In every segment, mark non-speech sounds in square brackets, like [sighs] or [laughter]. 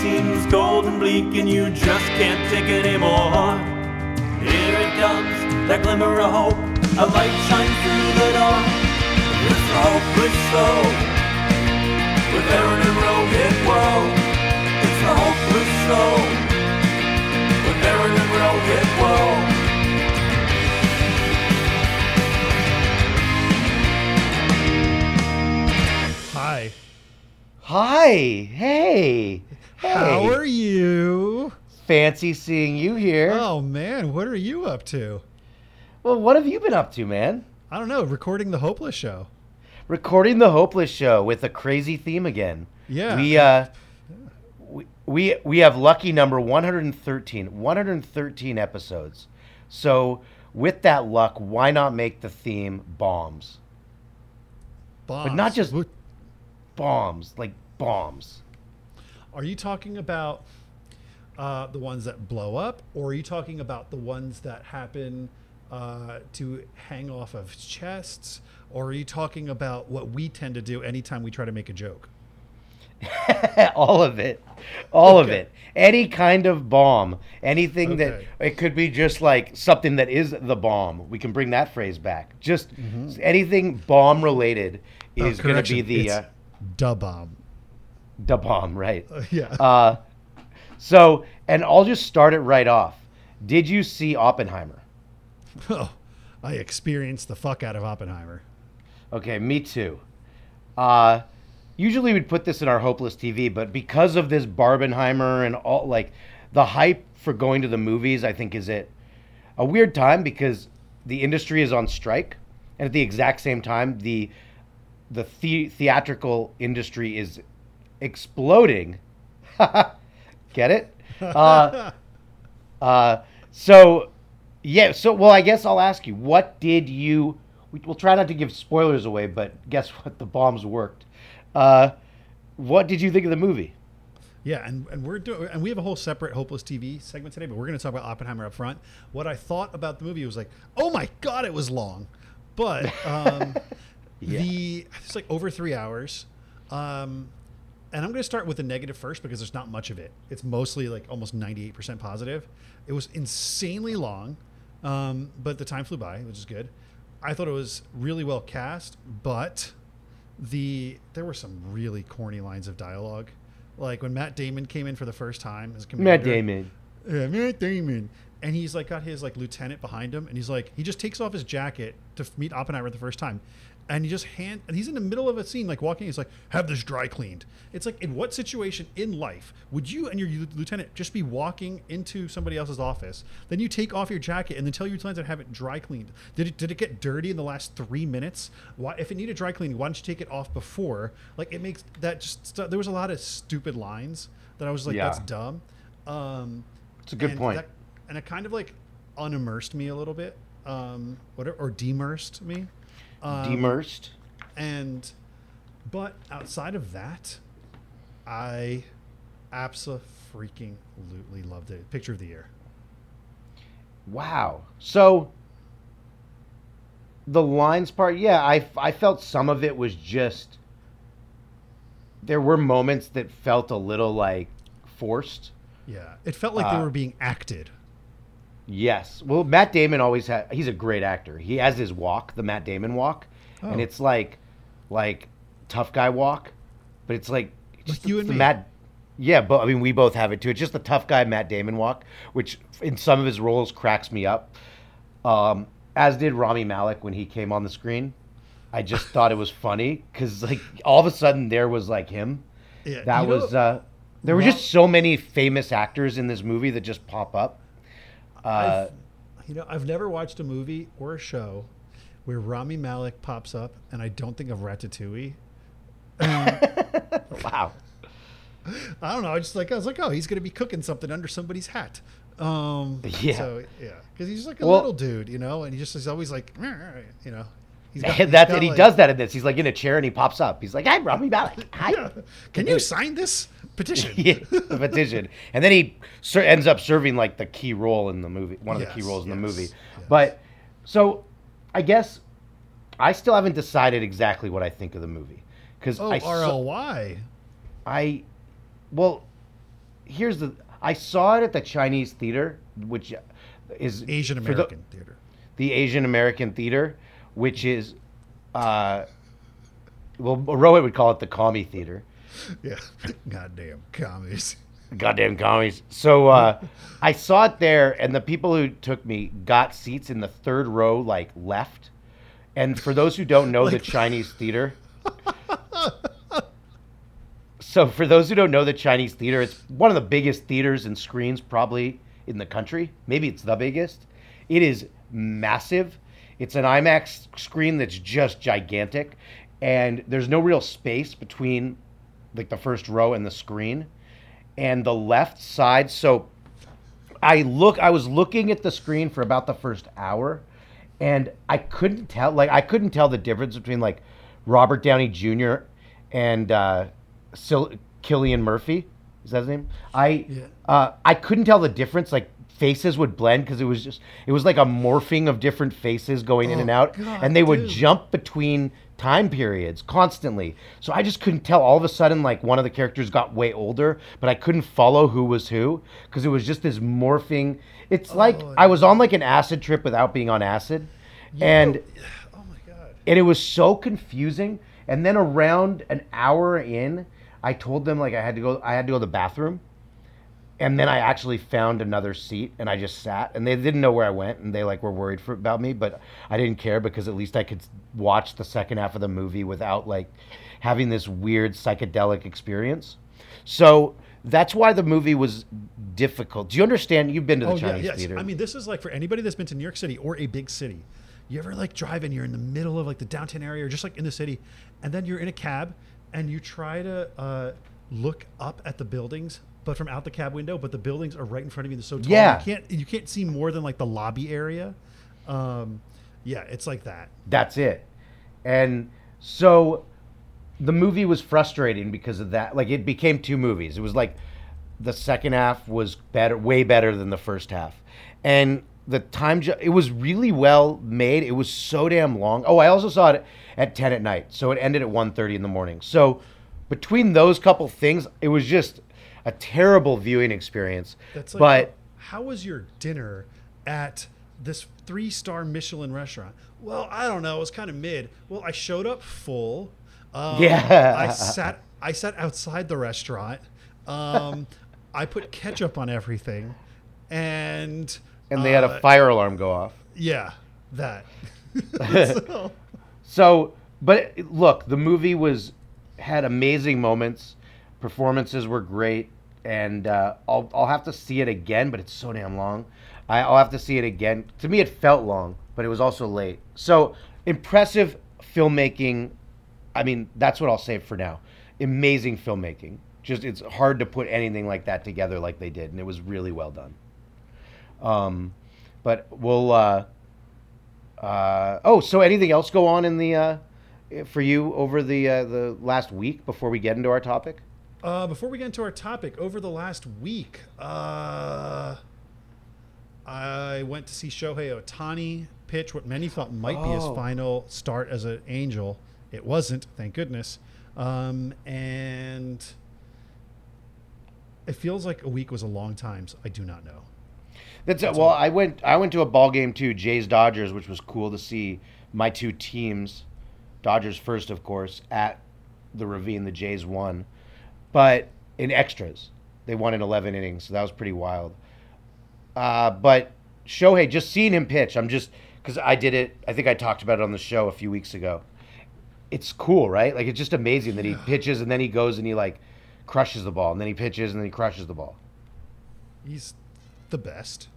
seems cold and bleak and you just can't take it anymore. Here it comes, that glimmer of hope. A light shines through the door. It's the hopeless show. With Aaron and Rohit, whoa. It's the hopeless show. With Aaron and Rohit, whoa. Hi. Hi. Hey. Hey. How are you? Fancy seeing you here. Oh man, what are you up to? Well, what have you been up to, man? I don't know. Recording the Hopeless show. Recording the Hopeless show with a crazy theme again. Yeah. We uh we we, we have lucky number 113. 113 episodes. So, with that luck, why not make the theme bombs? Bombs. But not just- Bombs, like bombs. Are you talking about uh, the ones that blow up, or are you talking about the ones that happen uh, to hang off of chests, or are you talking about what we tend to do anytime we try to make a joke? [laughs] all of it all of it any kind of bomb anything Okay. that it could be just like something that is the bomb we can bring that phrase back just anything bomb related Mm-hmm. Oh, is going to be the uh, da bomb. The bomb right Uh, [laughs] yeah. uh so and i'll just start it right off did you see oppenheimer [laughs] oh, I experienced the fuck out of Oppenheimer. Okay, me too. Uh, usually we'd put this in our hopeless TV, but because of this Barbenheimer and all like the hype for going to the movies, I think is it a weird time because the industry is on strike, and at the exact same time the the, the- theatrical industry is exploding. [laughs] Get it? [laughs] Uh, uh, so yeah, so well, I guess I'll ask you, what did you? we- We'll try not to give spoilers away, but guess [laughs] what? The bombs worked. Uh, what did you think of the movie? Yeah, and, and we're doing and we have a whole separate Hopeless TV segment today, but we're going to talk about Oppenheimer up front. What I thought about the movie was like, oh my god, it was long, but um, the it's like over three hours. Um, and I'm going to start with the negative first because there's not much of it. It's mostly like almost 98% positive. It was insanely long, um, but the time flew by, which is good. I thought it was really well cast, but the there were some really corny lines of dialogue. Like when Matt Damon came in for the first time as commander. Matt Damon. Yeah, Matt Damon. And he's like got his like lieutenant behind him, and he's like he just takes off his jacket to meet Oppenheimer the first time, and he just hand and he's in the middle of a scene like walking. He's like, "Have this dry cleaned." It's like in what situation in life would you and your lieutenant just be walking into somebody else's office? Then you take off your jacket and then tell your lieutenant to have it dry cleaned. Did it did it get dirty in the last three minutes? Why if it needed dry cleaning, why don't you take it off before? Like it makes that just there was a lot of stupid lines that I was like, Yeah. "That's dumb." Um, It's a good and point. that- and it kind of like unimmersed me a little bit, um, whatever, or demersed me. Um, Demersed. And, but outside of that, I freaking absolutely loved it. Picture of the year. Wow. So the lines part, yeah, I, I felt some of it was just there were moments that felt a little like forced. Yeah, it felt like they Uh, were being acted. Yes. Well, Matt Damon always had he's a great actor. He has his walk, the Matt Damon walk, and Oh. it's like like tough guy walk, but it's like just you the, and the me. Matt Yeah, but I mean we both have it too. It's just the tough guy Matt Damon walk, which in some of his roles cracks me up. Um as did Rami Malek when he came on the screen. I just [laughs] thought it was funny cuz like all of a sudden there was like him. Yeah, That you know- was uh there were just so many famous actors in this movie that just pop up. Uh, I've, you know, I've never watched a movie or a show where Rami Malek pops up, and I don't think of Ratatouille. [laughs] wow. I don't know. I just like I was like, oh, he's gonna be cooking something under somebody's hat. Um, Yeah. So yeah, because he's like a Well- little dude, you know, and he just is always like, you know, he's got- [laughs] he's That's and he like- does that in this. He's like in a chair and he pops up. He's like, "Hi, Rami Malek. Hi." [laughs] Yeah. Can you sign this petition? [laughs] yeah, petition, and then he ser- ends up serving like the key role in the movie, one of the key Yes, roles in the movie. yes. But so, I guess I still haven't decided exactly what I think of the movie because Oh, I saw- RLY. I well, here's the I saw it at the Chinese theater, which is Asian for the- American theater. the Asian American Theater, which is, uh, well, Rohit would call it the commie theater. [laughs] Yeah. Goddamn commies. Goddamn commies. So uh, [laughs] I saw it there, and the people who took me got seats in the third row, like left. And for those who don't know the Chinese theater, [laughs] so for those who don't know the Chinese theater, it's one of the biggest theaters and screens probably in the country. Maybe it's the biggest. It is massive. It's an IMAX screen that's just gigantic, and there's no real space between like the first row and the screen and the left side. So I look I was looking at the screen for about the first hour and I couldn't tell like I couldn't tell the difference between like Robert Downey Jr. and uh Sil- Cillian Murphy. Is that his name? I Yeah. uh I couldn't tell the difference like faces would blend because it was just it was like a morphing of different faces going in Oh, and out God, and they would jump between time periods constantly. So I just couldn't tell. All of a sudden, like one of the characters got way older, but I couldn't follow who was who because it was just this morphing. It's like Oh, I was on like an acid trip without being on acid, and [sighs] oh my god. and it was so confusing. And then around an hour in, I told them like I had to go. I had to go to the bathroom. And then I actually found another seat, and I just sat. And they didn't know where I went, and they like were worried for about me, but I didn't care because at least I could watch the second half of the movie without like having this weird psychedelic experience. So that's why the movie was difficult. Do you understand? You've been to the Oh yeah, yes. theater. I mean, this is like for anybody that's been to New York City or a big city. You ever like drive and you're in the middle of like the downtown area or just like in the city, and then you're in a cab and you try to uh, look up at the buildings, but from out the cab window, but the buildings are right in front of you. They're so tall. Yeah. You can't you can't see more than like the lobby area. Um, yeah, it's like that. That's it. And so the movie was frustrating because of that. Like it became two movies. It was like the second half was better, way better than the first half. And the time ju- it was really well made. It was so damn long. Oh, I also saw it at 10 at night. So it ended at 1:30 in the morning. So between those couple things, it was just a terrible viewing experience. That's like, but how was your dinner at this three star Michelin restaurant? Well, I don't know. It was kind of mid. Well, I showed up full. Um, Yeah. I sat. I sat outside the restaurant. Um, [laughs] I put ketchup on everything, and and they had uh, a fire alarm go off. Yeah, that. [laughs] [laughs] So- So, but look, the movie was had amazing moments, performances were great, and uh, I'll I'll have to see it again. But it's so damn long. I, I'll have to see it again. To me, it felt long, but it was also late. So impressive filmmaking. I mean, that's what I'll say for now. Amazing filmmaking. Just it's hard to put anything like that together like they did, and it was really well done. Um, but we'll. Uh, uh, oh, so anything else go on in the uh, for you over the uh, the last week before we get into our topic? Uh, before we get into our topic, over the last week, uh, I went to see Shohei Ohtani pitch what many thought might be his Oh. final start as an Angel. It wasn't, thank goodness. Um, and it feels like a week was a long time. So I do not know. That's it. Well, I went I went to a ball game too, Jays Dodgers, which was cool to see my two teams, Dodgers first, of course, at the Ravine. The Jays won, but in extras, they won in 11 innings, so that was pretty wild. Uh, but Shohei, just seeing him pitch, I'm just because I did it. I think I talked about it on the show a few weeks ago. It's cool, right? Like it's just amazing that he pitches and then he goes and he like crushes the ball, and then he pitches and then he crushes the ball. He's the best.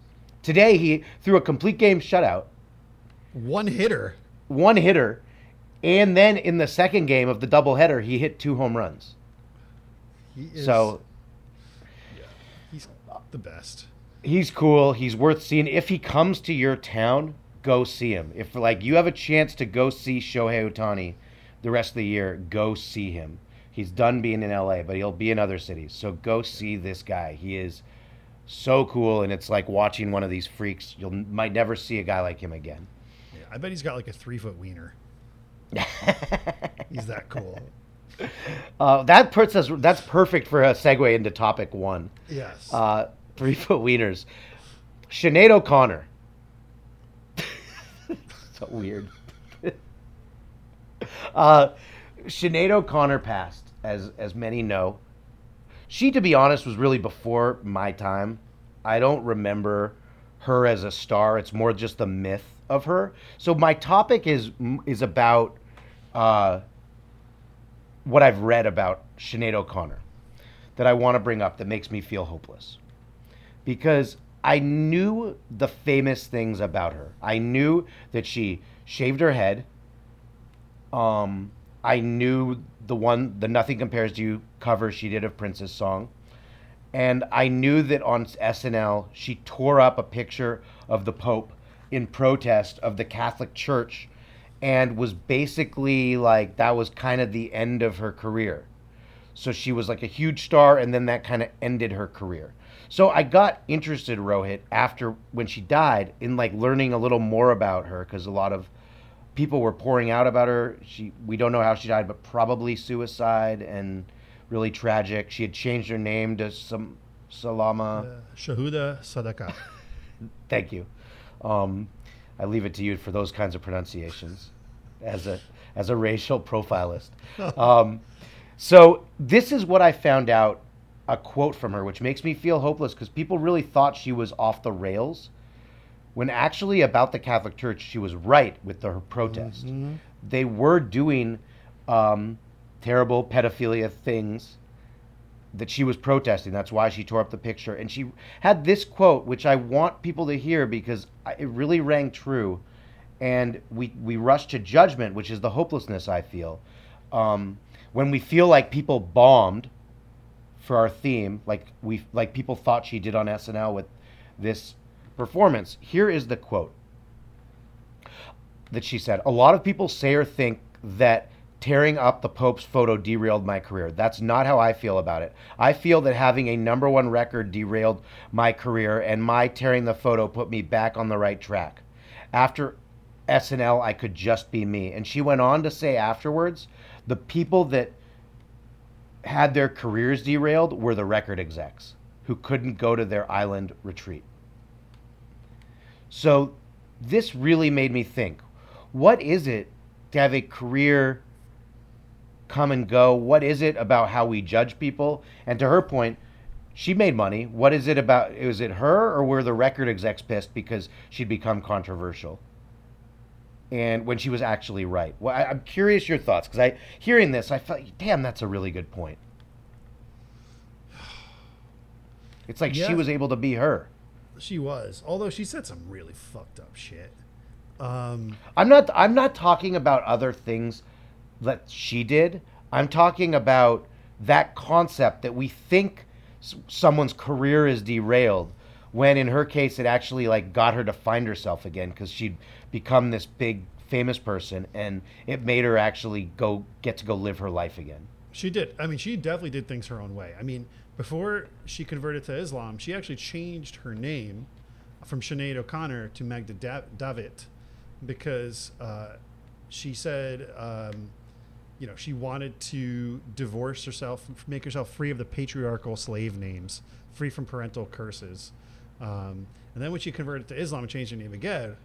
Today he threw a complete game shutout, One hitter. one hitter, and then in the second game of the doubleheader he hit two home runs. He is, So he's the best. he's cool. He's worth seeing. If he comes to your town, go see him. If like you have a chance to go see Shohei Ohtani the rest of the year, go see him. He's done being in LA, but he'll be in other cities. So go see this guy. He is so cool, and it's like watching one of these freaks. You'll might never see a guy like him again. Yeah, I bet he's got like a three foot wiener. [laughs] He's that cool. Uh, that puts us. That's perfect for a segue into topic one. Yes. Uh, three foot wieners. Sinead O'Connor. [laughs] so weird. [laughs] uh, Sinead O'Connor passed, as as many know. She, to be honest, was really before my time. I don't remember her as a star. It's more just the myth of her. So my topic is is about uh, what I've read about Sinead O'Connor that I want to bring up that makes me feel hopeless. Because I knew the famous things about her. I knew that she shaved her head. Um, I knew the one, the Nothing Compares to You cover she did of Prince's song. And I knew that on SNL, she tore up a picture of the Pope in protest of the Catholic Church and was basically like that was kind of the end of her career. So she was like a huge star, and then that kind of ended her career. So I got interested, Rohit, after when she died, in like learning a little more about her because a lot of people were pouring out about her. She, we don't know how she died, but probably suicide and really tragic. She had changed her name to some Salama. Uh, Shuhada Sadaqat. [laughs] Thank you. Um, I leave it to you for those kinds of pronunciations, as a as a racial profilist. [laughs] Um, so this is what I found out a quote from her, which makes me feel hopeless because people really thought she was off the rails, when actually about the Catholic Church she was right with the, her protest. They were doing um, terrible pedophilia things that she was protesting. That's why she tore up the picture. And she had this quote, which I want people to hear because it really rang true. And we, we rush to judgment, which is the hopelessness I feel. Um, when we feel like people bombed for our theme, like we like people thought she did on SNL with this performance. Here is the quote that she said. A lot of people say or think that tearing up the Pope's photo derailed my career. That's not how I feel about it. I feel that having a number one record derailed my career, and my tearing the photo put me back on the right track. After SNL, I could just be me. And she went on to say afterwards the people that had their careers derailed were the record execs who couldn't go to their island retreat. So this really made me think what is it to have a career come and go? What is it about how we judge people? And to her point, she made money. What is it about? Was it her or were the record execs pissed because she'd become controversial? And when she was actually right. Well, I, I'm curious your thoughts because I, hearing this, I felt, damn, that's a really good point. It's like Yeah. she was able to be her. she was, although she said some really fucked up shit. Um, I'm not. I'm not talking about other things that she did. I'm talking about that concept that we think someone's career is derailed, when in her case it actually like got her to find herself again because she'd become this big famous person and it made her actually go get to go live her life again. She did. I mean, she definitely did things her own way. I mean, before she converted to Islam, she actually changed her name from Sinead O'Connor to Magda da- Davitt because uh, she said, um, you know, she wanted to divorce herself, make herself free of the patriarchal slave names, free from parental curses. Um, and then when she converted to Islam and changed her name again,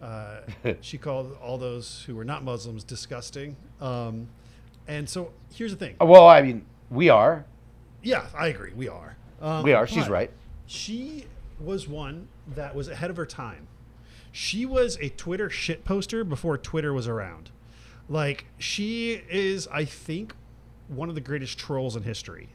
uh, [laughs] she called all those who were not Muslims disgusting. Um, and so here's the thing. Well, I mean, we are. Yeah, I agree. We are. Um, We are. She's right. She was one that was ahead of her time. She was a Twitter shit poster before Twitter was around. Like she is, I think, one of the greatest trolls in history.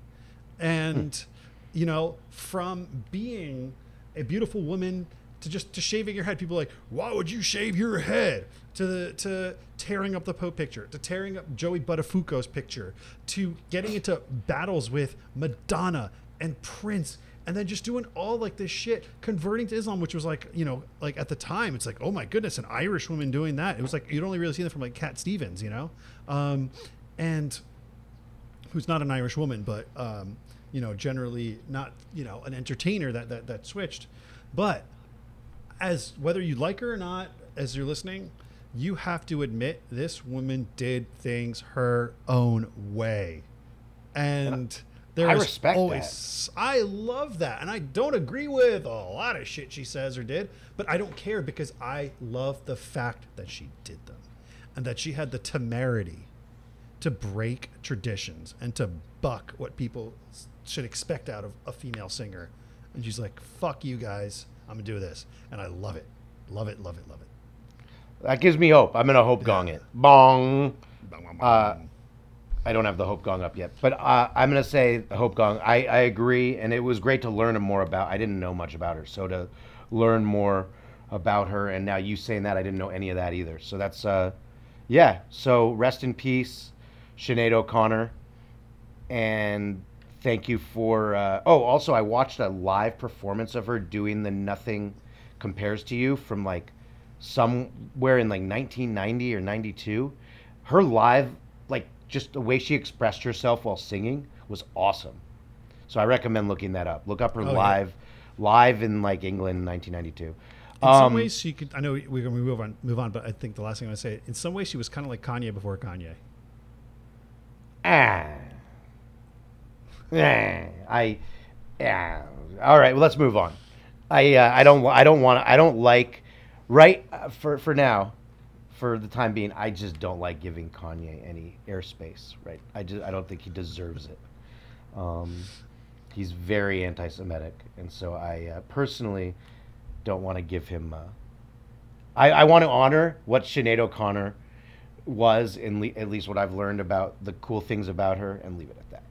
And hmm. you know, from being a beautiful woman to just to shaving your head, people are like, why would you shave your head? To the, to tearing up the Pope picture, to tearing up Joey Buttafuoco's picture, to getting into battles with Madonna and Prince, and then just doing all like this shit, converting to Islam, which was like, you know, like at the time, it's like, oh my goodness, an Irish woman doing that. It was like you'd only really see that from like Cat Stevens, you know, um, and who's not an Irish woman, but um, you know, generally not you know an entertainer that that that switched. But as whether you like her or not, as you're listening, you have to admit this woman did things her own way, and there I respect always. I love that, and I don't agree with a lot of shit she says or did, but I don't care because I love the fact that she did them, and that she had the temerity to break traditions and to buck what people should expect out of a female singer. And she's like, "Fuck you guys, I'm gonna do this," and I love it, love it, love it, love it. That gives me hope. I'm gonna hope gong it. Bong. Bang, bang, Uh, bang. I don't have the Hope Gong up yet, but uh, I'm gonna say the Hope Gong. I, I agree, and it was great to learn more about. I didn't know much about her, so to learn more about her, and now you saying that, I didn't know any of that either. So that's uh, yeah. So rest in peace, Sinead O'Connor, and thank you for. Uh, oh, also I watched a live performance of her doing the Nothing Compares to You from like somewhere in like 1990 or 92. Her live, just the way she expressed herself while singing was awesome. So I recommend looking that up. Look up her Oh, yeah. live, live in like England in 1992. In some Um, ways, she could. I know we're gonna move on, move on, but I think the last thing I want to say, in some ways, she was kind of like Kanye before Kanye. Ah. Ah. I. Ah. All right. Well, let's move on. I. Uh, I don't. I don't want. I don't like. Right uh, for for now, for the time being, I just don't like giving Kanye any airspace. Right. I just. I don't think he deserves it. Um, he's very anti-Semitic, and so I uh, personally don't want to give him. Uh, I, I want to honor what Sinead O'Connor was, and le- at least what I've learned about the cool things about her, and leave it at that.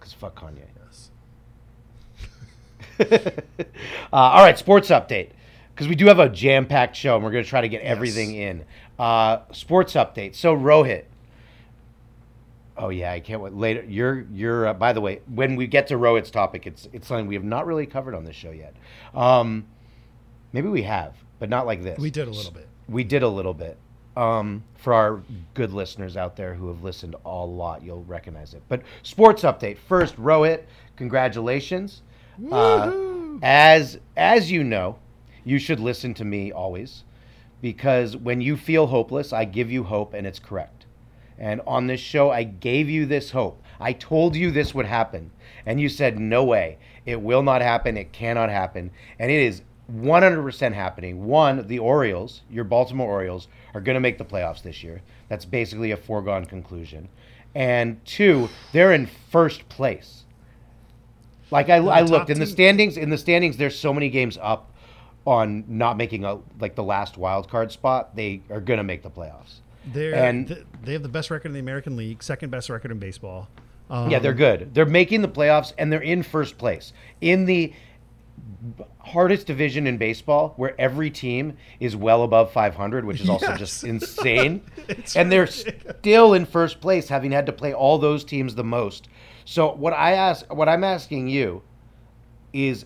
Because fuck Kanye. Yes. [laughs] uh, all right, sports update. Because we do have a jam-packed show, and we're going to try to get everything in. Uh, sports update. So Rohit. Oh yeah, I can't wait. Later, you're you're. Uh, by the way, when we get to Rohit's topic, it's it's something we have not really covered on this show yet. Um, maybe we have, but not like this. We did a little bit. We did a little bit. Um, for our good listeners out there who have listened a lot, you'll recognize it. But sports update first, Rohit. Congratulations. Uh, as as you know, you should listen to me always, because when you feel hopeless, I give you hope, and it's correct. And on this show, I gave you this hope. I told you this would happen, and you said no way. It will not happen. It cannot happen, and it is 100% happening. One, the Orioles, your Baltimore Orioles, are going to make the playoffs this year. That's basically a foregone conclusion. And two, they're in first place. Like I, I looked in the standings. In the standings, there's so many games up on not making a like the last wild card spot. They are going to make the playoffs. They're And- th- they have the best record in the American League, second best record in baseball. Um, Yeah, they're good. They're making the playoffs and they're in first place in the hardest division in baseball, where every team is well above 500, which is also [laughs] Yes. just insane. [laughs] And they're still in first place, having had to play all those teams the most. So what I ask, what I'm asking you, is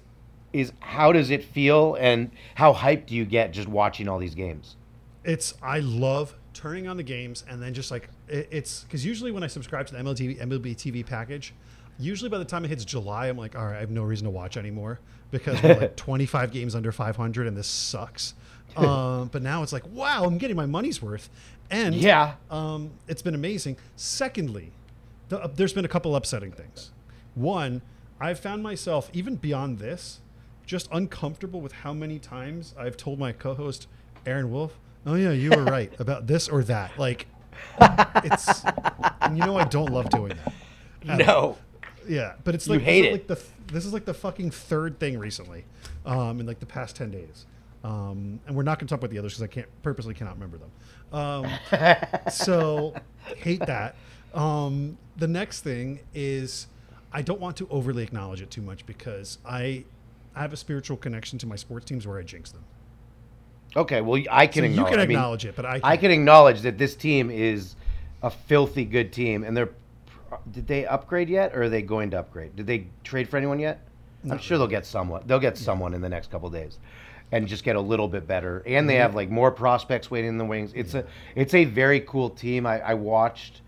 is how does it feel and how hyped do you get just watching all these games? It's I love turning on the games and then just like it, it's because usually when I subscribe to the MLB MLB TV package, usually by the time it hits July, I'm like, all right, I have no reason to watch anymore because we're like [laughs] 25 games under 500 and this sucks. Um, but now it's like, wow, I'm getting my money's worth, and Yeah. um, it's been amazing. Secondly, the, uh, there's been a couple upsetting things. One, I've found myself even beyond this, just uncomfortable with how many times I've told my co-host Aaron Wolf, "Oh yeah, you were right about this or that." Like, it's and you know I don't love doing that. No. all. Yeah, but it's like, You hate this is it. Like the this is like the fucking third thing recently, um, in like the past ten days, um, and we're not going to talk about the others because I can't purposely cannot remember them. Um, [laughs] so hate that. Um, the next thing is I don't want to overly acknowledge it too much because I I have a spiritual connection to my sports teams where I jinx them. Okay, well I can So you acknowledge. can I mean, acknowledge it, but I I can't. can acknowledge that this team is a filthy good team, and they're. Did they upgrade yet, or are they going to upgrade? Did they trade for anyone yet? I'm Not sure they'll get someone. They'll get someone in the next couple days, and just get a little bit better. And they Mhm. have like more prospects waiting in the wings. It's a it's a very cool team. I, I watched.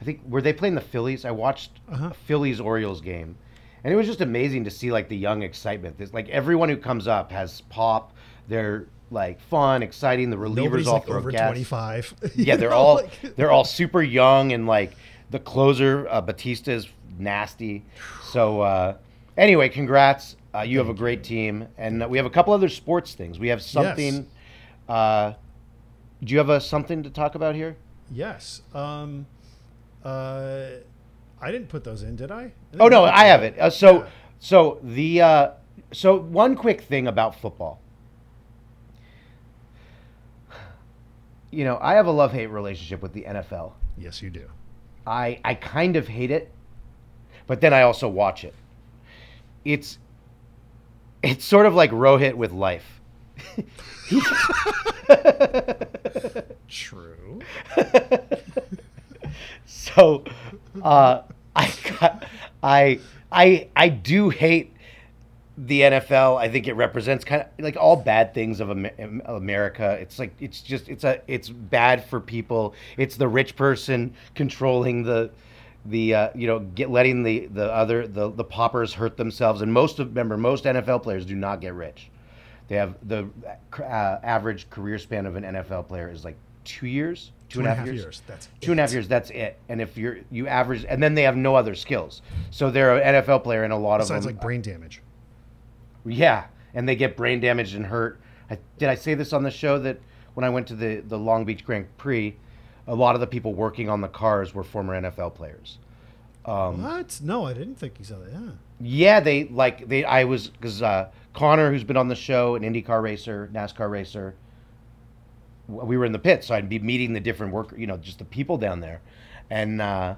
I think were they playing the Phillies? I watched Uh-huh. a Phillies Orioles game, and it was just amazing to see like the young excitement. There's like everyone who comes up has pop. They're like fun, exciting. The relievers Nobody's all like over gas. 25. [laughs] Yeah, they're know, all like- they're all super young and like the closer uh, Bautista is nasty. So uh, anyway, congrats. Uh, you have a great team, and uh, we have a couple other sports things. We have something. Uh, do you have a something to talk about here? Yes. Um, uh, I didn't put those in, did I? didn't Oh no, I have it. Uh, so Yeah. so the uh, so one quick thing about football. You know, I have a love hate relationship with the NFL. Yes, you do. I I kind of hate it, but then I also watch it. It's it's sort of like Rohit with life. [laughs] True. [laughs] so uh, [laughs] I I I I do hate the NFL. I think it represents kind of like all bad things of America. It's like it's just it's a it's bad for people. It's the rich person controlling the the uh, you know get letting the the other the the paupers hurt themselves. And most of remember most NFL players do not get rich. They have the uh, average career span of an NFL player is like two years, Two and a half years. That's two and a half it. years. That's it. And if you're you average, and then they have no other skills. So they're an NFL player, and a lot Besides of them, like brain damage. yeah, and they get brain damaged and hurt. I, did I say this on the show that when I went to the the Long Beach Grand Prix, a lot of the people working on the cars were former NFL players. Um, what? No, I didn't think you said that. Yeah. yeah, they like they. I was because uh, Connor, who's been on the show, an IndyCar racer, NASCAR racer. We were in the pit, so I'd be meeting the different worker, you know, just the people down there, and uh,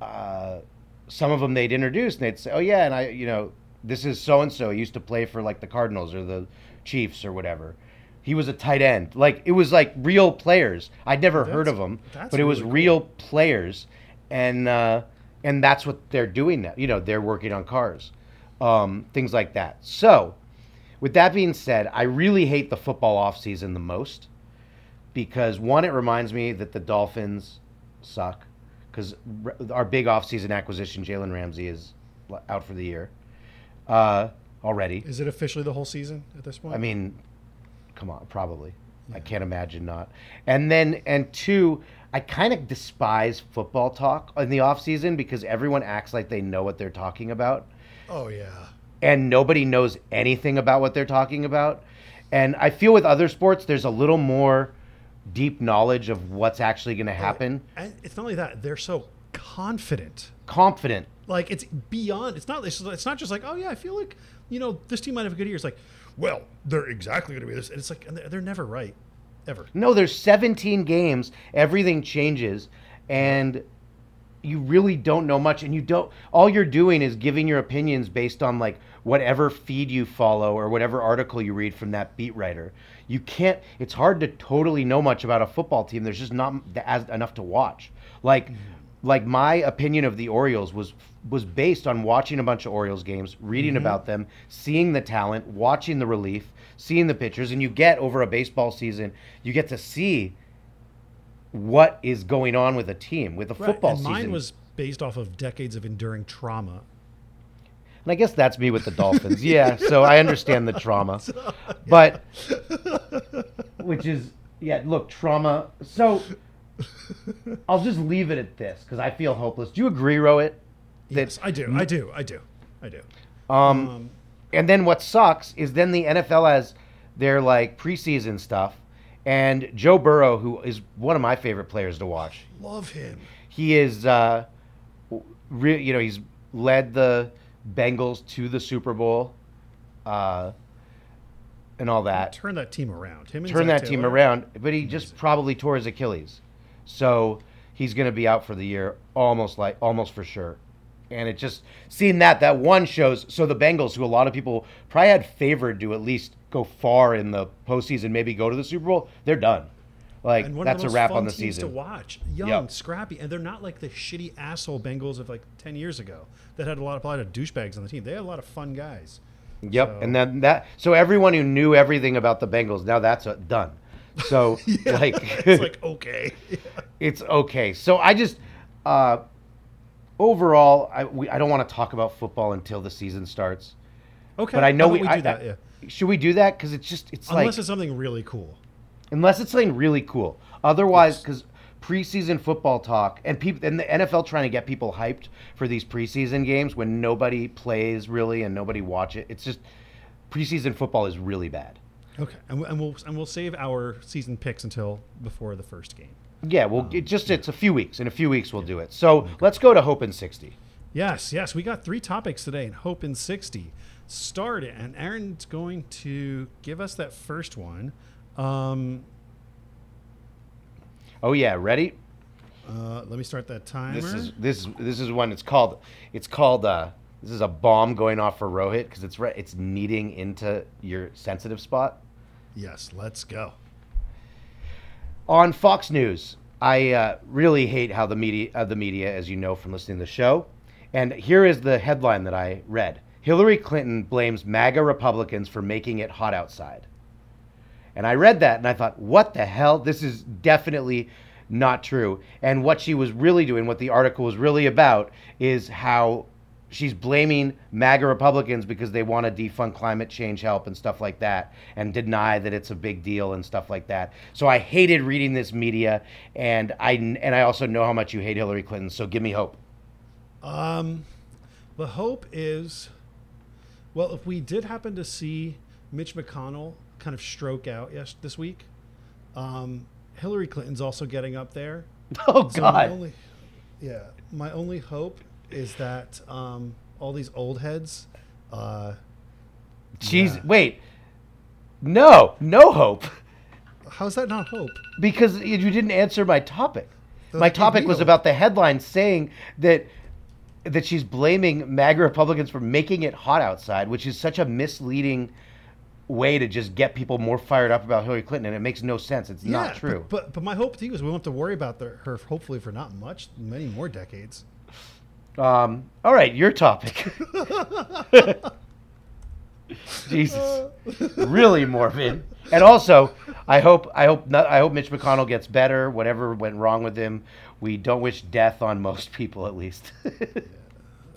uh, some of them they'd introduce, and they'd say, "Oh yeah, and I, you know, this is so and so. He used to play for like the Cardinals or the Chiefs or whatever." He was a tight end. Like it was like real players. I'd never heard of them, but it was really cool. real players, and uh, and that's what they're doing now. You know, they're working on cars, um, things like that. So, with that being said, I really hate the football offseason the most because one, it reminds me that the Dolphins suck because our big offseason acquisition, Jalen Ramsey, is out for the year uh, already. Is it officially the whole season at this point? I mean, come on, probably. I can't imagine not. And then, and two, I kind of despise football talk in the offseason because everyone acts like they know what they're talking about oh yeah. And nobody knows anything about what they're talking about. And I feel with other sports, there's a little more deep knowledge of what's actually going to happen. And it's not only that; they're so confident. Confident. Like it's beyond. It's not. It's, not just like, oh yeah, I feel like you know this team might have a good year. It's like, well, they're exactly going to be this. And it's like they're never right, ever. No, there's 17 games. Everything changes, and you really don't know much. And you don't. All you're doing is giving your opinions based on like whatever feed you follow or whatever article you read from that beat writer. You can't. It's hard to totally know much about a football team. There's just not as enough to watch. Like. Mm-hmm. Like my opinion of the Orioles was was based on watching a bunch of Orioles games, reading mm-hmm. about them, seeing the talent, watching the relief, seeing the pitchers, and you get over a baseball season, you get to see what is going on with a team with a Right, football and season. mine was based off of decades of enduring trauma. And I guess that's me with the Dolphins. [laughs] yeah, so I understand the trauma, [laughs] but which is yeah. Look, trauma. So I'll just leave it at this because I feel hopeless. Do you agree, Rohit? Yes, I do. I do. I do. I do. Um, and then what sucks is then the NFL has their like preseason stuff, and Joe Burrow, who is one of my favorite players to watch, Love him. he is, uh, re- you know, he's led the Bengals to the Super Bowl, uh, and all that. Turn that team around. Him and Turn that team around, but he just probably tore his Achilles, so he's going to be out for the year, almost like almost for sure. And it just seeing that that one shows. So the Bengals, who a lot of people probably had favored to at least go far in the postseason, maybe go to the Super Bowl, they're done. Like that's of the most a wrap on the season. to watch. Young, Yep. scrappy, and they're not like the shitty asshole Bengals of like ten years ago that had a lot of a lot of douchebags on the team. They had a lot of fun guys. Yep, So- and then that. So everyone who knew everything about the Bengals now that's uh done. So [laughs] [laughs] like, [laughs] it's like okay. it's okay. So I just uh, overall, I we, I don't want to talk about football until the season starts. Okay, But I know we, we I- do that, yeah. Should we do that? Because it's just it's Unless like it's something really cool. Unless it's something really cool. Otherwise, because preseason football talk and people and the NFL trying to get people hyped for these preseason games when nobody plays really and nobody watch it. It's just preseason football is really bad. Okay, and, and we'll and we'll save our season picks until before the first game. Yeah, well, um, it just it's a few weeks. In a few weeks, we'll do it. So let's go to Hope in sixty. Yes, yes, we got three topics today in Hope in 60. Start it, and Aaron's going to give us that first one. Um, Oh yeah, ready? uh, let me start that timer. This is this is this is one. It's called it's called uh this is a bomb going off for Rohit because it's re- it's kneading into your sensitive spot. yes, let's go. on Fox News, I uh, really hate how the media, uh, the media, as you know from listening to the show. And here is the headline that I read: Hillary Clinton blames MAGA Republicans for making it hot outside. And I read that and I thought, what the hell? This is definitely not true. And what she was really doing, what the article was really about, is how she's blaming MAGA Republicans because they want to defund climate change help and stuff like that and deny that it's a big deal and stuff like that. So I hated reading this media and I and I also know how much you hate Hillary Clinton, so give me hope. Um, the hope is, well, if we did happen to see Mitch McConnell kind of stroke out yes this week, um, Hillary Clinton's also getting up there. [laughs] Oh So my god. only, yeah, my only hope is that um, all these old heads, uh, Jeez, Yeah. wait. No, no hope. how's that not hope? Because you didn't answer my topic. My topic was about the headline saying that that she's blaming MAGA Republicans for making it hot outside, which is such a misleading way to just get people more fired up about Hillary Clinton, and it makes no sense. It's not true. But, but but my hope to you is we won't have to worry about the, her hopefully for not much, many more decades. Um, all right, your topic. [laughs] Jesus, really morbid. And also, I hope I hope not, I hope Mitch McConnell gets better. Whatever went wrong with him, we don't wish death on most people, at least. [laughs]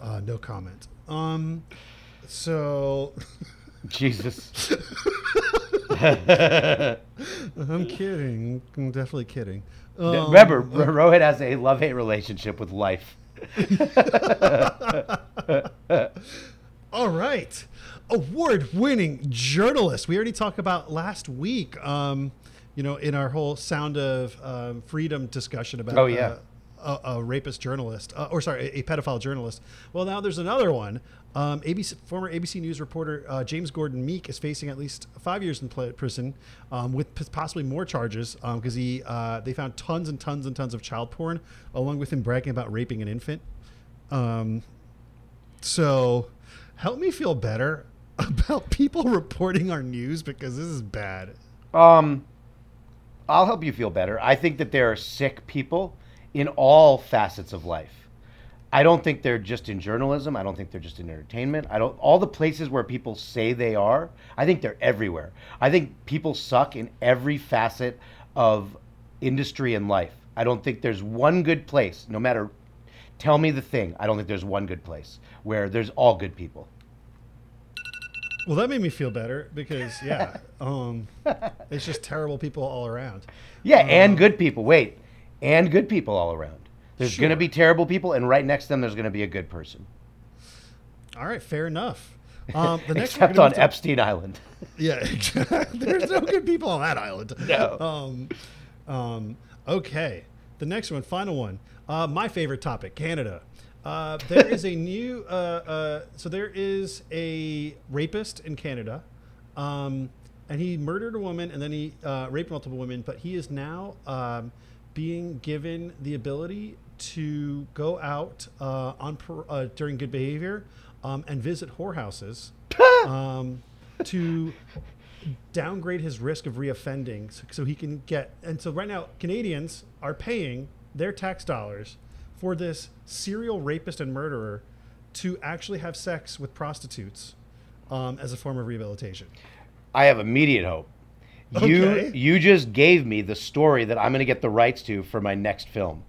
Uh, no comment. Um, so [laughs] Jesus. [laughs] [laughs] I'm kidding. I'm definitely kidding. Um, Remember, Rohit has a love-hate relationship with life. [laughs] All right. Award winning journalist. We already talked about last week, um, you know, in our whole Sound of um, Freedom discussion about Oh, yeah. uh, a, a rapist journalist, uh, or sorry, a, a pedophile journalist. Well, now there's another one. Um, ABC, former ABC News reporter uh, James Gordon Meek is facing at least five years in prison um, with possibly more charges because he uh, they found tons and tons and tons of child porn, along with him bragging about raping an infant. Um, so help me feel better [laughs] about people reporting our news because this is bad. Um, I'll help you feel better. I think that there are sick people in all facets of life. I don't think they're just in journalism. I don't think they're just in entertainment. I don't all the places where people say they are. I think they're everywhere. I think people suck in every facet of industry and life. I don't think there's one good place, no matter tell me the thing. I don't think there's one good place where there's all good people. Well, that made me feel better because yeah, [laughs] um, it's just terrible people all around. Yeah, and good people. Wait, and good people all around. There's going to be terrible people, and right next to them, there's going to be a good person. All right, fair enough. Um, the [laughs] next Except on gonna Epstein Island. [laughs] yeah, [laughs] there's no good people on that island. No. Um, um, okay, the next one, final one. Uh, my favorite topic, Canada. Uh, there is a new. Uh, uh, so there is a rapist in Canada, um, and he murdered a woman and then he uh, raped multiple women. But he is now um, being given the ability to go out uh, on uh, during good behavior um, and visit whorehouses [laughs] um, to downgrade his risk of reoffending so, so he can get and so right now Canadians are paying their tax dollars for this serial rapist and murderer to actually have sex with prostitutes um, as a form of rehabilitation. I have immediate hope. You Okay. you just gave me the story that I'm going to get the rights to for my next film.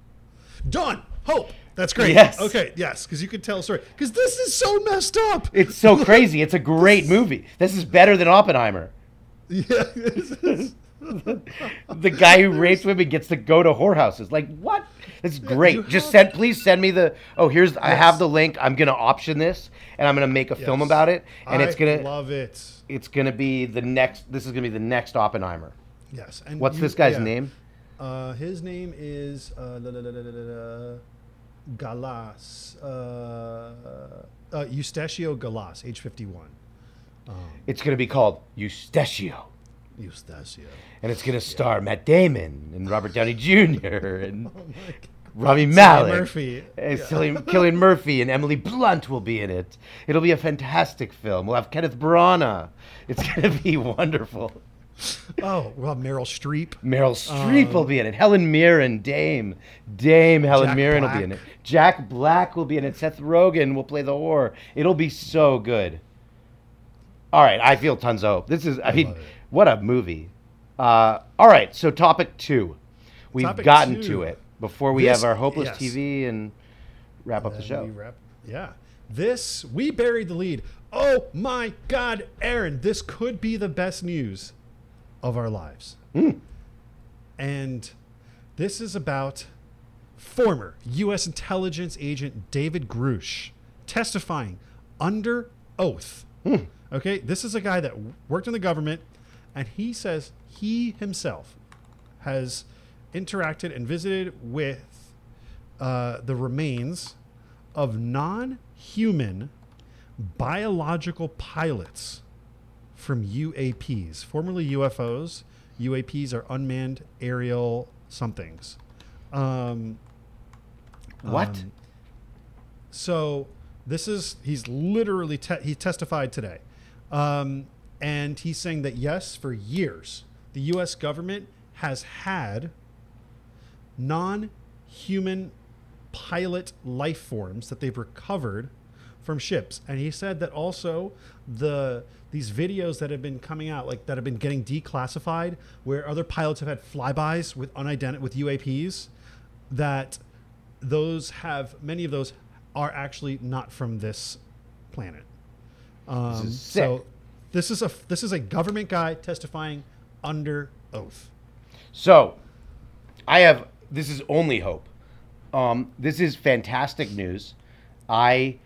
Done. Hope. That's great. Yes. Okay. Yes, because you can tell a story. Because this is so messed up. It's so [laughs] crazy. It's a great movie. This is better than Oppenheimer. yeah. [laughs] this is- [laughs] The guy who rapes women gets to go to whorehouses. Like what? It's great. you Just send, please send me the. Oh, here's. I have the link. I'm gonna option this, and I'm gonna make a film about it, and I it's gonna. love it. it's gonna be the next. This is gonna be the next Oppenheimer. Yes. And What's you- this guy's yeah. name? Uh, his name is uh, la- Galas. Uh, uh, Eustachio Galas, age 51. Um, It's gonna be called Eustachio, Eustachio. and it's gonna star Matt Damon and Robert Downey [laughs] Jr. and Oh. Rami Cillian Murphy. And Yeah. Cillian, [laughs] Cillian Murphy and Emily Blunt will be in it. It'll be a fantastic film. We'll have Kenneth Branagh. It's gonna be [laughs] wonderful. [laughs] Oh, we'll Meryl Streep. Meryl Streep will be in it. Helen Mirren, Dame, Dame Helen Jack Mirren will be in it. Jack Black will be in it. Seth Rogen will play the whore. It'll be so good. All right, I feel tons of hope. This is, I, mean, what a movie. Uh, all right, so topic two. We've Topic gotten two. to it before we This- have our hopeless yes. TV and wrap up the show. wrap- yeah. This, we buried the lead. Oh my God, Aaron, this could be the best news of our lives. Hmm. And this is about former U.S. intelligence agent David Grusch testifying under oath. Hmm. Okay, this is a guy that worked in the government, and he says he himself has interacted and visited with uh, the remains of non-human biological pilots from UAPs, formerly UFOs. UAPs are unmanned aerial somethings. Um, What? um, so this is he's literally te- he testified today, um, and he's saying that yes, for years the U.S. government has had non-human pilot life forms that they've recovered from ships, and he said that also the these videos that have been coming out, like that have been getting declassified, where other pilots have had flybys with unidentified with UAPs, that those have many of those are actually not from this planet. Um, is so this is a this is a government guy testifying under oath. So, I have this is only hope. Um, this is fantastic news. I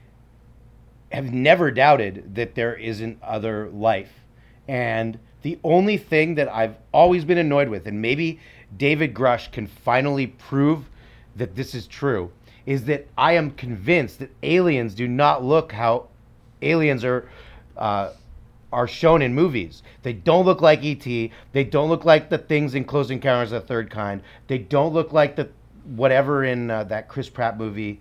have never doubted that there isn't other life. And the only thing that I've always been annoyed with, and maybe David Grusch can finally prove that this is true, is that I am convinced that aliens do not look how aliens are uh, are shown in movies. They don't look like ET. They don't look like the things in Close Encounters of the Third Kind. They don't look like the whatever in uh, that Chris Pratt movie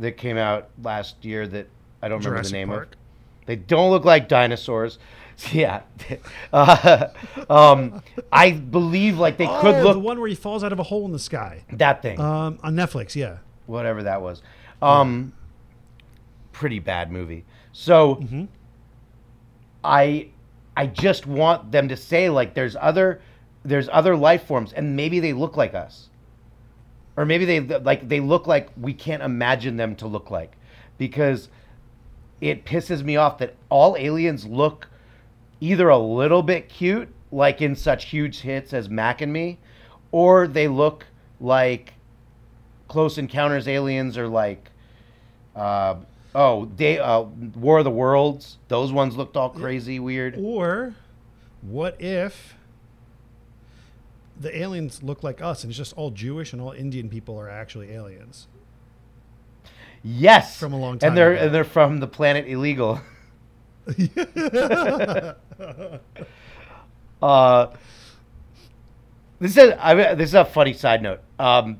that came out last year that I don't remember Jurassic the name Park. of. They don't look like dinosaurs. [laughs] Yeah. [laughs] Uh, [laughs] um, I believe like they oh, could look the one where he falls out of a hole in the sky. that thing. Um, on Netflix, yeah. whatever that was. Um, pretty bad movie. So Mm-hmm. I I just want them to say like there's other there's other life forms and maybe they look like us. Or maybe they like they look like we can't imagine them to look like because it pisses me off that all aliens look either a little bit cute like in such huge hits as Mac and Me or they look like Close Encounters aliens or like uh, oh they uh, War of the Worlds. Those ones looked all crazy weird. Or what if the aliens look like us and it's just all Jewish and all Indian people are actually aliens? Yes From a long time and they're ago. and they're from the planet illegal [laughs] [laughs] uh this is I mean, this is a funny side note um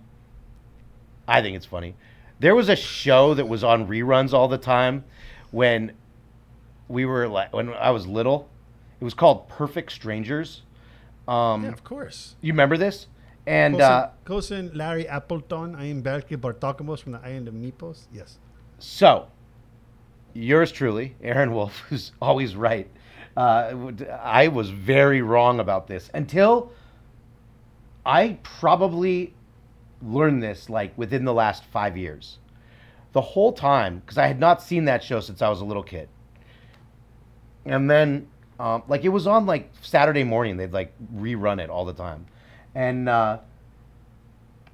I think it's funny there was a show that was on reruns all the time when we were like when I was little it was called Perfect Strangers um yeah, of course. You remember this? And Cousin, uh, cousin Larry Appleton, I am Balki Bartokomous from the Island of Mypos. Yes. so, yours truly, Aaron Wolf, [laughs] who's always right. Uh, I was very wrong about this until I probably learned this like within the last five years. the whole time because I had not seen that show since I was a little kid. And then, um, like, it was on like Saturday morning. They'd like rerun it all the time, and uh,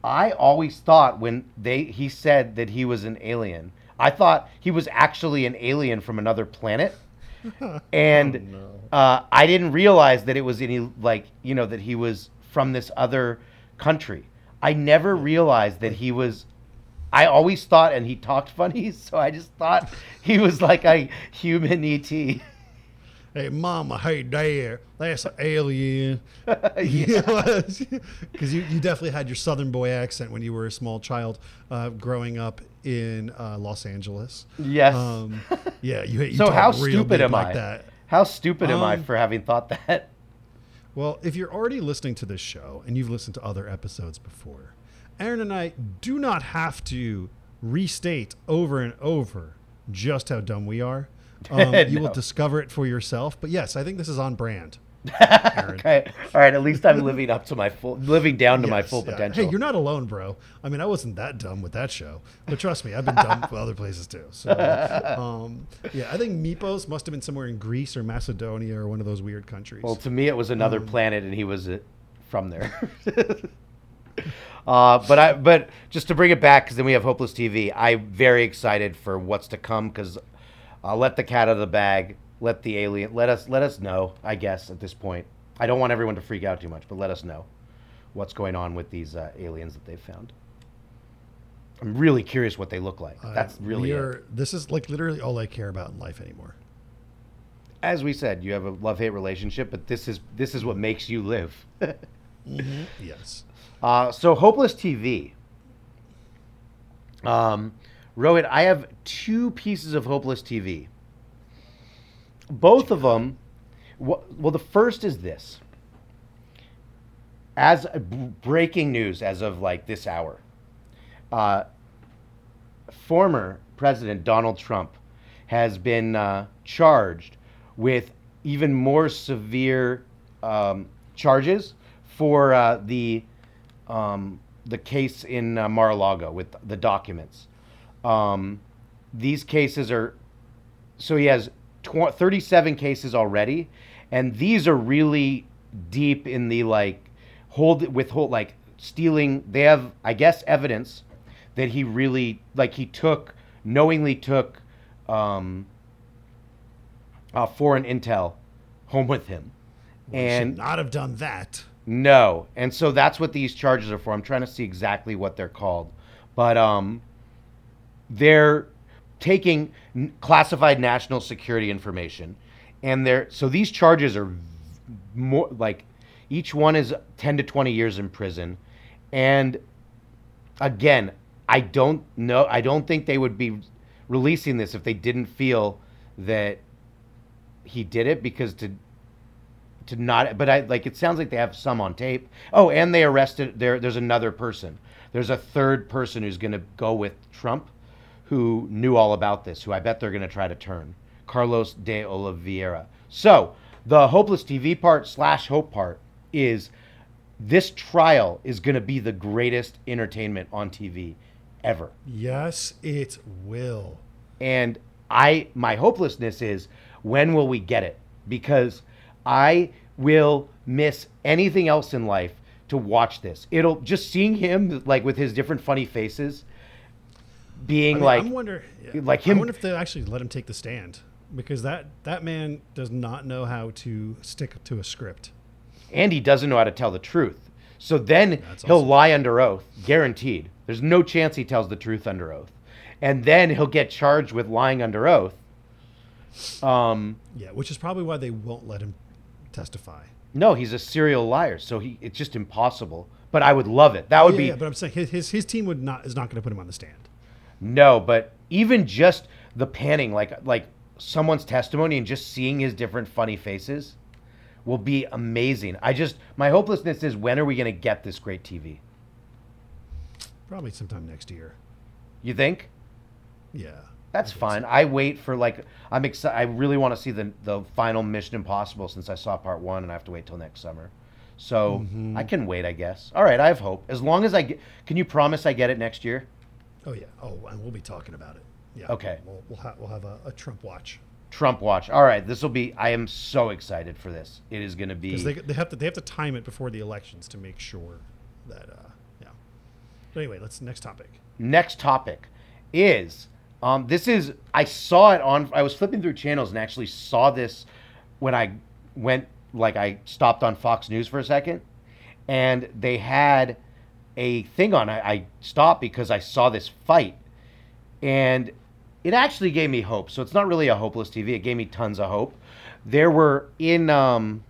I always thought when they he said that he was an alien, I thought he was actually an alien from another planet. [laughs] and uh, I didn't realize that it was any like you know that he was from this other country. I never realized that he was. I always thought, and he talked funny, [laughs] so I just thought he was like a human ET. Hey, mama, hey, dad, that's an alien. [laughs] yeah. [laughs] Because [laughs] you, you definitely had your Southern boy accent when you were a small child uh, growing up in uh, Los Angeles. Yes. Um, yeah, you, you so how stupid am like I? that. How stupid am I Um, for having thought that? Well, if you're already listening to this show and you've listened to other episodes before, Aaron and I do not have to restate over and over just how dumb we are. [laughs] Um, You will discover it for yourself. But yes, I think this is on brand. [laughs] Okay. All right. At least I'm living up to my full, living down to my full yeah. potential. Hey, you're not alone, bro. I mean, I wasn't that dumb with that show, but trust me, I've been dumb with other places too. So, [laughs] um, yeah, I think Mypos must have been somewhere in Greece or Macedonia or one of those weird countries. Well, to me, it was another Um, planet, and he was uh, from there. uh, but I, but just to bring it back, because then we have Hopeless TV. I'm very excited for what's to come. Because I'll let the cat out of the bag. Let the alien. Let us. Let us know. I guess at this point, I don't want everyone to freak out too much, but let us know what's going on with these uh, aliens that they've found. I'm really curious what they look like. Uh, That's really are, this is like literally all I care about in life anymore. as we said, you have a love hate relationship, but this is this is what makes you live. [laughs] Yes. uh, so hopeless TV. Um, Rohit, I have two pieces of hopeless TV. Both of them. Well, the first is this. As b- breaking news, as of like this hour, uh, former President Donald Trump has been uh, charged with even more severe um, charges for uh, the um, the case in uh, Mar-a-Lago with the documents. Um, these cases are so he has tw- 37 cases already, and these are really deep in the like hold withhold like stealing. They have, I guess, evidence that he really like he took knowingly took um, uh, foreign intel home with him, and should not have done that. no, and so that's what these charges are for. I'm trying to see exactly what they're called, but um, they're taking classified national security information, and they're so these charges are more like each one is 10 to 20 years in prison, and again, I don't know. I don't think they would be releasing this if they didn't feel that he did it because to to not but I like it sounds like they have some on tape. Oh, and they arrested there there's another person. There's a third person who's going to go with Trump who knew all about this, who I bet they're going to try to turn. Carlos de Oliveira. So, the hopeless TV part slash hope part is this trial is going to be the greatest entertainment on TV ever. Yes, it will. And I my hopelessness is when will we get it? Because I will miss anything else in life to watch this. It'll just seeing him like with his different funny faces being I mean, like I wonder, yeah, like I wonder if they actually let him take the stand because that that man does not know how to stick to a script. and he doesn't know how to tell the truth. So then That's he'll also lie under oath, guaranteed. There's no chance he tells the truth under oath. And then he'll get charged with lying under oath. Um, Yeah, which is probably why they won't let him testify. no, he's a serial liar, so he it's just impossible. But I would love it. That would yeah, be yeah, but I'm saying his, his his team would not is not going to put him on the stand. No, but even just the panning, like like someone's testimony and just seeing his different funny faces will be amazing. I just my hopelessness is when are we gonna get this great TV? Probably sometime next year. You think? Yeah. That's I fine. so. I wait for like I'm excited. I really want to see the the final Mission Impossible since I saw part one and I have to wait till next summer. So Mm-hmm. I can wait, I guess. All right, I have hope. As long as I get, can you promise I get it next year? Oh yeah. Oh, and we'll be talking about it. Yeah. Okay. We'll we'll, ha- we'll have a, a Trump watch Trump watch. All right, this will be. I am so excited for this. It is going to be. because they, they have to they have to time it before the elections to make sure that uh yeah. But anyway, let's next topic. next topic is um, this is I saw it on I was flipping through channels and actually saw this when I went like I stopped on Fox News for a second and they had a thing on. I, I stopped because I saw this fight. And it actually gave me hope. So it's not really a hopeless TV it gave me tons of hope. There were in um,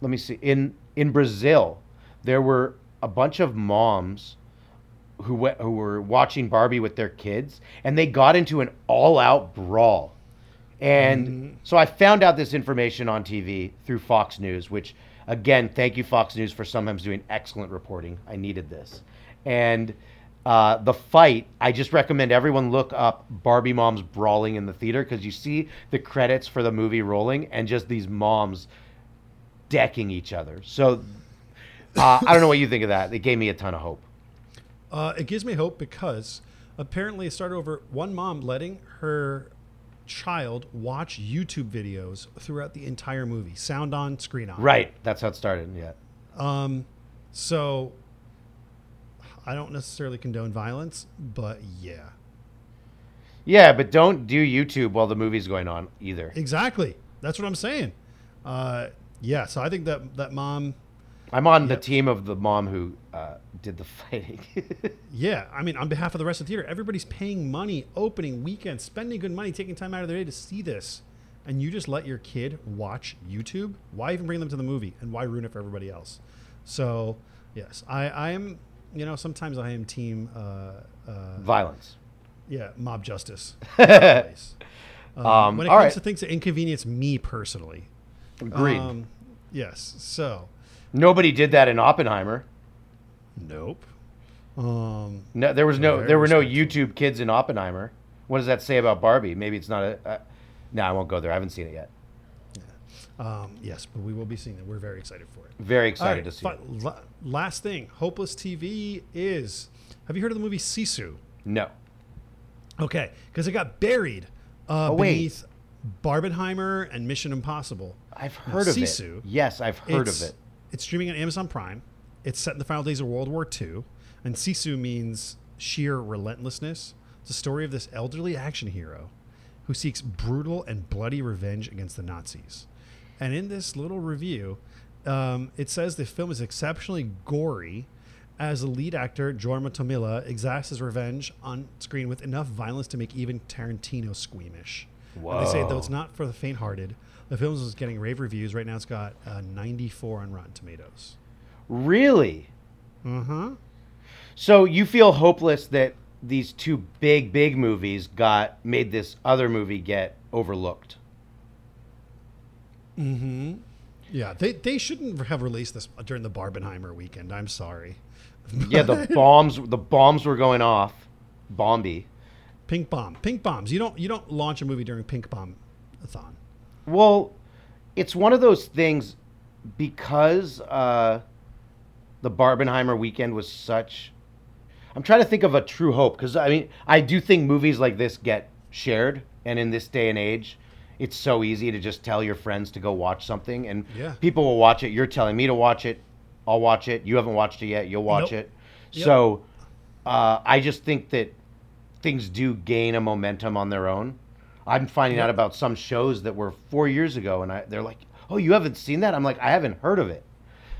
let me see in in Brazil there were a bunch of moms who went, who were watching Barbie with their kids, and they got into an all-out brawl. And so I found out this information on TV through Fox News, which again, thank you Fox News for sometimes doing excellent reporting. I needed this. And uh, the fight, I just recommend everyone look up Barbie moms brawling in the theater because you see the credits for the movie rolling and just these moms decking each other. So uh, I don't know what you think of that. It gave me a ton of hope. Uh, it gives me hope because apparently it started over one mom letting her child watch YouTube videos throughout the entire movie, sound on, screen on. Right. That's how it started. Yeah. Um, so I don't necessarily condone violence, but yeah, Yeah, but don't do YouTube while the movie's going on either. exactly. That's what I'm saying. Uh, yeah, so I think that that mom, I'm on the team of the mom who uh, did the [laughs] fighting. yeah, I mean, on behalf of the rest of the theater, everybody's paying money, opening weekend, spending good money, taking time out of their day to see this, and you just let your kid watch YouTube. Why even bring them to the movie, and why ruin it for everybody else? So, yes, I, I am. You know, sometimes I am team. Uh, uh, Violence. Yeah, mob justice. [laughs] Um, Um, when it comes right. to things that inconvenience me personally. Agreed. Um, yes. So, Nobody did that in Oppenheimer. nope. Um, No, there was no there were no. YouTube kids in Oppenheimer. What does that say about Barbie? Maybe it's not a. Uh, no, I won't go there. I haven't seen it yet. um, yes, but we will be seeing it. We're very excited for it. Very excited right, to see. fi- it. la- last thing, Hopeless TV is. Have you heard of the movie Sisu? No. Okay, because it got buried uh, Oh, beneath Barbenheimer and Mission Impossible. I've Now, heard of Sisu, it. Yes, I've heard of it. It's streaming on Amazon Prime. It's set in the final days of World War II, and Sisu means sheer relentlessness. It's a story of this elderly action hero who seeks brutal and bloody revenge against the Nazis. And in this little review, um, it says the film is exceptionally gory as the lead actor, Jorma Tommila, exacts his revenge on screen with enough violence to make even Tarantino squeamish. And They say, though it's not for the faint-hearted, the film is getting rave reviews. Right now, it's got uh, 94 on Rotten Tomatoes. Really? Uh-huh. So you feel hopeless that these two big, big movies got made this other movie get overlooked. Mm-hmm. Yeah, they, they shouldn't have released this during the Barbenheimer weekend. I'm sorry. Yeah, the [laughs] bombs the bombs were going off. Bomby. Pink bomb. Pink bombs. You don't you don't launch a movie during Pink Bomb a Thon. Well, it's one of those things because uh, the Barbenheimer weekend was such. I'm trying to think of a true hope because I mean I do think movies like this get shared, and in this day and age, it's so easy to just tell your friends to go watch something, and Yeah. people will watch it. You're telling me to watch it, I'll watch it. You haven't watched it yet, you'll watch Nope. it. Yep. So, uh, I just think that things do gain a momentum on their own. I'm finding out about some shows that were four years ago, and I, they're like, "Oh, you haven't seen that?" I'm like, "I haven't heard of it."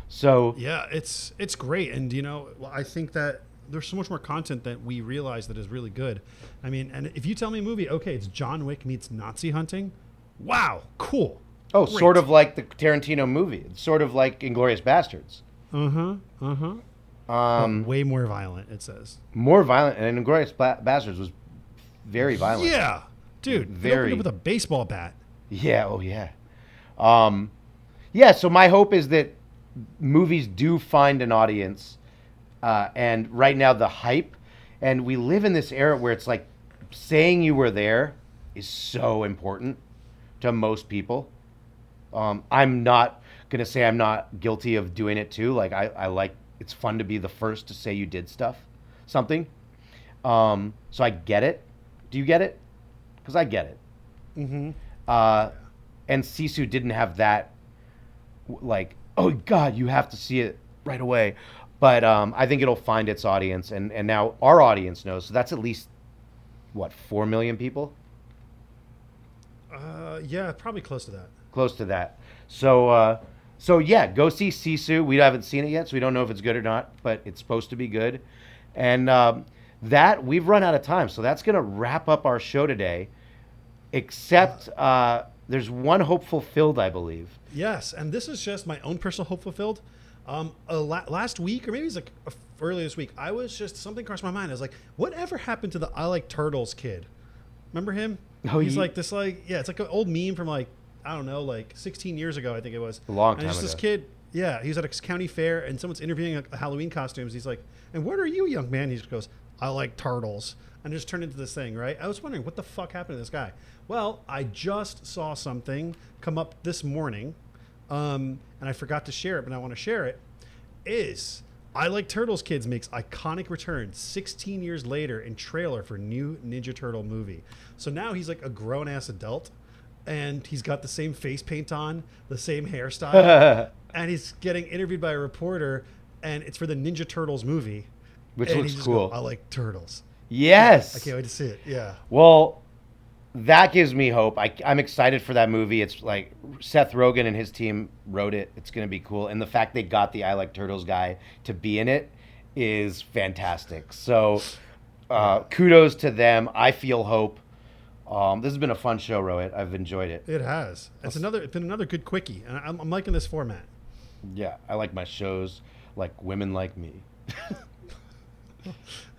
So Yeah, it's it's great, and you know I think that there's so much more content that we realize that is really good. I mean, and if you tell me a movie, okay, it's John Wick meets Nazi hunting. Wow, cool. Oh, Great. sort of like the Tarantino movie. It's sort of like Inglorious Bastards. Uh huh. Uh huh. Um, way more violent. It says. more violent, and Inglorious ba- Bastards was very violent. Yeah, dude. Very. Up with a baseball bat. Yeah. Oh, yeah. Um, yeah. So my hope is that movies do find an audience, uh, and right now the hype, and we live in this era where it's like saying you were there is so important to most people. Um, I'm not gonna say I'm not guilty of doing it too. Like I, I like it's fun to be the first to say you did stuff, something. Um, so I get it. Do you get it? Because I get it. Mm-hmm. Uh, and Sisu didn't have that, like, oh God, you have to see it right away. But um, I think it'll find its audience, and, and now our audience knows. So that's at least, what, 4 million people? Uh, yeah, probably close to that. Close to that. So, uh, so yeah, go see Sisu. We haven't seen it yet, so we don't know if it's good or not, but it's supposed to be good. And um, that, we've run out of time. So that's going to wrap up our show today, except uh, there's one hope fulfilled, I believe. Yes, and this is just my own personal hope fulfilled. Um, a la- last week, or maybe it's like a f- earlier this week, I was just something crossed my mind. I was like, whatever happened to the I like turtles kid? Remember him? Oh, he's ye- like this, like yeah, it's like an old meme from like I don't know, like 16 years ago, I think it was. A long and time it's this kid. Yeah, he was at a county fair, and someone's interviewing a, Halloween costumes. He's like, "And what are you, young man?" He just goes, "I like turtles," and it just turned into this thing, right? I was wondering what the fuck happened to this guy. Well, I just saw something come up this morning, um, and I forgot to share it, but I want to share it. Is I like Turtles Kids makes iconic return 16 years later in trailer for new Ninja Turtle movie. So now he's like a grown ass adult, and he's got the same face paint on, the same hairstyle, [laughs] and he's getting interviewed by a reporter, and it's for the Ninja Turtles movie. Which looks cool. goes, I like turtles. Yes. I can't wait to see it. Yeah. Well, that gives me hope. I, I'm excited for that movie. It's like Seth Rogen and his team wrote it. It's going to be cool. And the fact they got the I Like Turtles guy to be in it is fantastic. So uh, kudos to them. I feel hope. Um, this has been a fun show, Rohit. I've enjoyed it. It has. It's another. It's been another good quickie, and I'm, I'm liking this format. Yeah, I like my shows like Women Like Me. [laughs]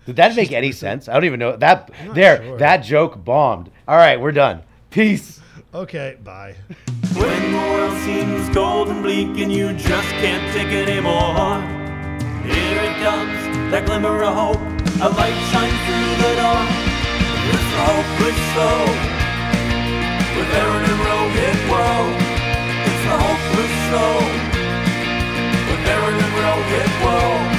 Did that make any sense? I don't even know that. There, sure. that joke bombed. All right, we're done. Peace. Okay, bye. When the world seems cold and bleak and you just can't take it anymore, here it comes, that glimmer of hope. A light shines through the hopeless soul. With Aaron and whoa. It's a hopeless soul. With Aaron and whoa.